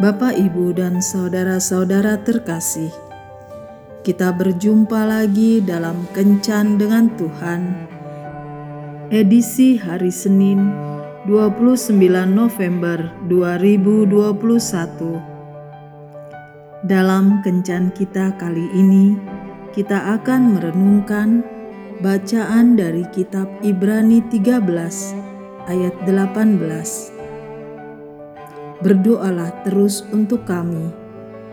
Bapak, Ibu, dan saudara-saudara terkasih, kita berjumpa lagi dalam Kencan dengan Tuhan, edisi hari Senin 29 November 2021. Dalam Kencan kita kali ini, kita akan merenungkan bacaan dari kitab Ibrani 13 ayat 18 berdoalah terus untuk kami,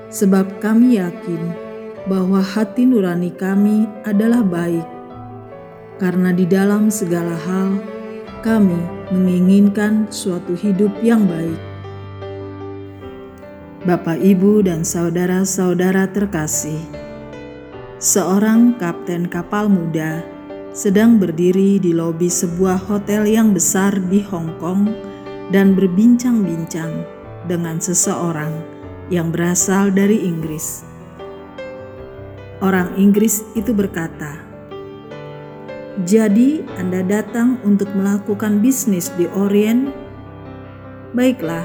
sebab kami yakin bahwa hati nurani kami adalah baik, karena di dalam segala hal kami menginginkan suatu hidup yang baik. Bapak, ibu, dan saudara-saudara terkasih, seorang kapten kapal muda sedang berdiri di lobi sebuah hotel yang besar di Hong Kong dan berbincang-bincang dengan seseorang yang berasal dari Inggris. Orang Inggris itu berkata, "Jadi, Anda datang untuk melakukan bisnis di Orient? Baiklah,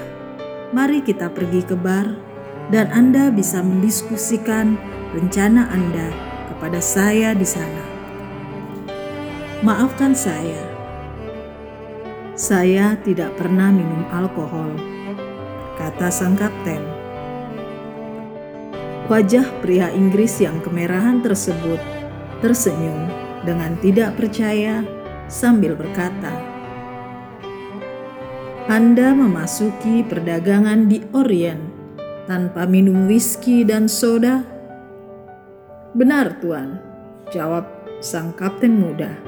mari kita pergi ke bar, dan Anda bisa mendiskusikan rencana Anda kepada saya di sana. Maafkan saya." Saya tidak pernah minum alkohol kata sang kapten. Wajah pria Inggris yang kemerahan tersebut tersenyum dengan tidak percaya sambil berkata, "Anda memasuki perdagangan di Orient tanpa minum whisky dan soda?" "Benar, Tuan," jawab sang kapten muda.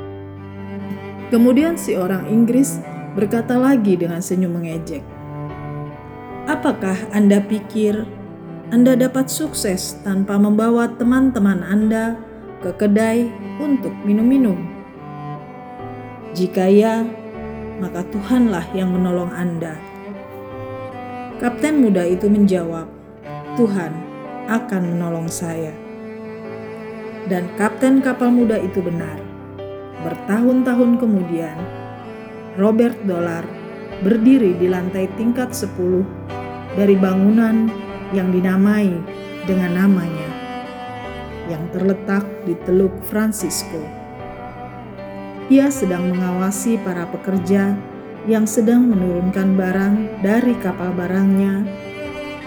Kemudian si orang Inggris berkata lagi dengan senyum mengejek, Apakah Anda pikir Anda dapat sukses tanpa membawa teman-teman Anda ke kedai untuk minum-minum? Jika ya, maka Tuhanlah yang menolong Anda. Kapten muda itu menjawab, "Tuhan akan menolong saya." Dan kapten kapal muda itu benar. Bertahun-tahun kemudian, Robert Dollar berdiri di lantai tingkat 10 dari bangunan yang dinamai dengan namanya yang terletak di Teluk Francisco. Ia sedang mengawasi para pekerja yang sedang menurunkan barang dari kapal barangnya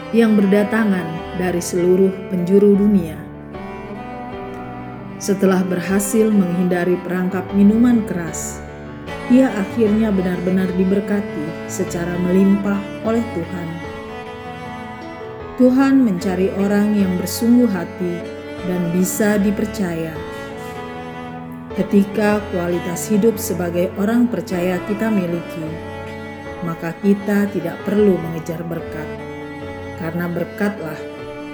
yang berdatangan dari seluruh penjuru dunia. Setelah berhasil menghindari perangkap minuman keras, ia akhirnya benar-benar diberkati secara melimpah oleh Tuhan. Tuhan mencari orang yang bersungguh hati dan bisa dipercaya. Ketika kualitas hidup sebagai orang percaya kita miliki, maka kita tidak perlu mengejar berkat, karena berkatlah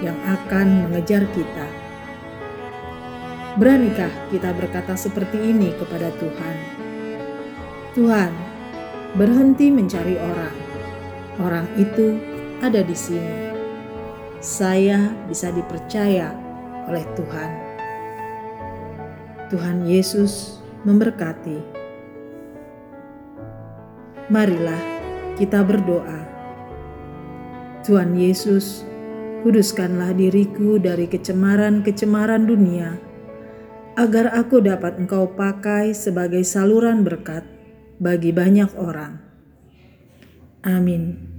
yang akan mengejar kita. Beranikah kita berkata seperti ini kepada Tuhan? Tuhan, berhenti mencari orang. Orang itu ada di sini saya bisa dipercaya oleh Tuhan. Tuhan Yesus memberkati. Marilah kita berdoa. Tuhan Yesus, kuduskanlah diriku dari kecemaran-kecemaran dunia, agar aku dapat Engkau pakai sebagai saluran berkat bagi banyak orang. Amin.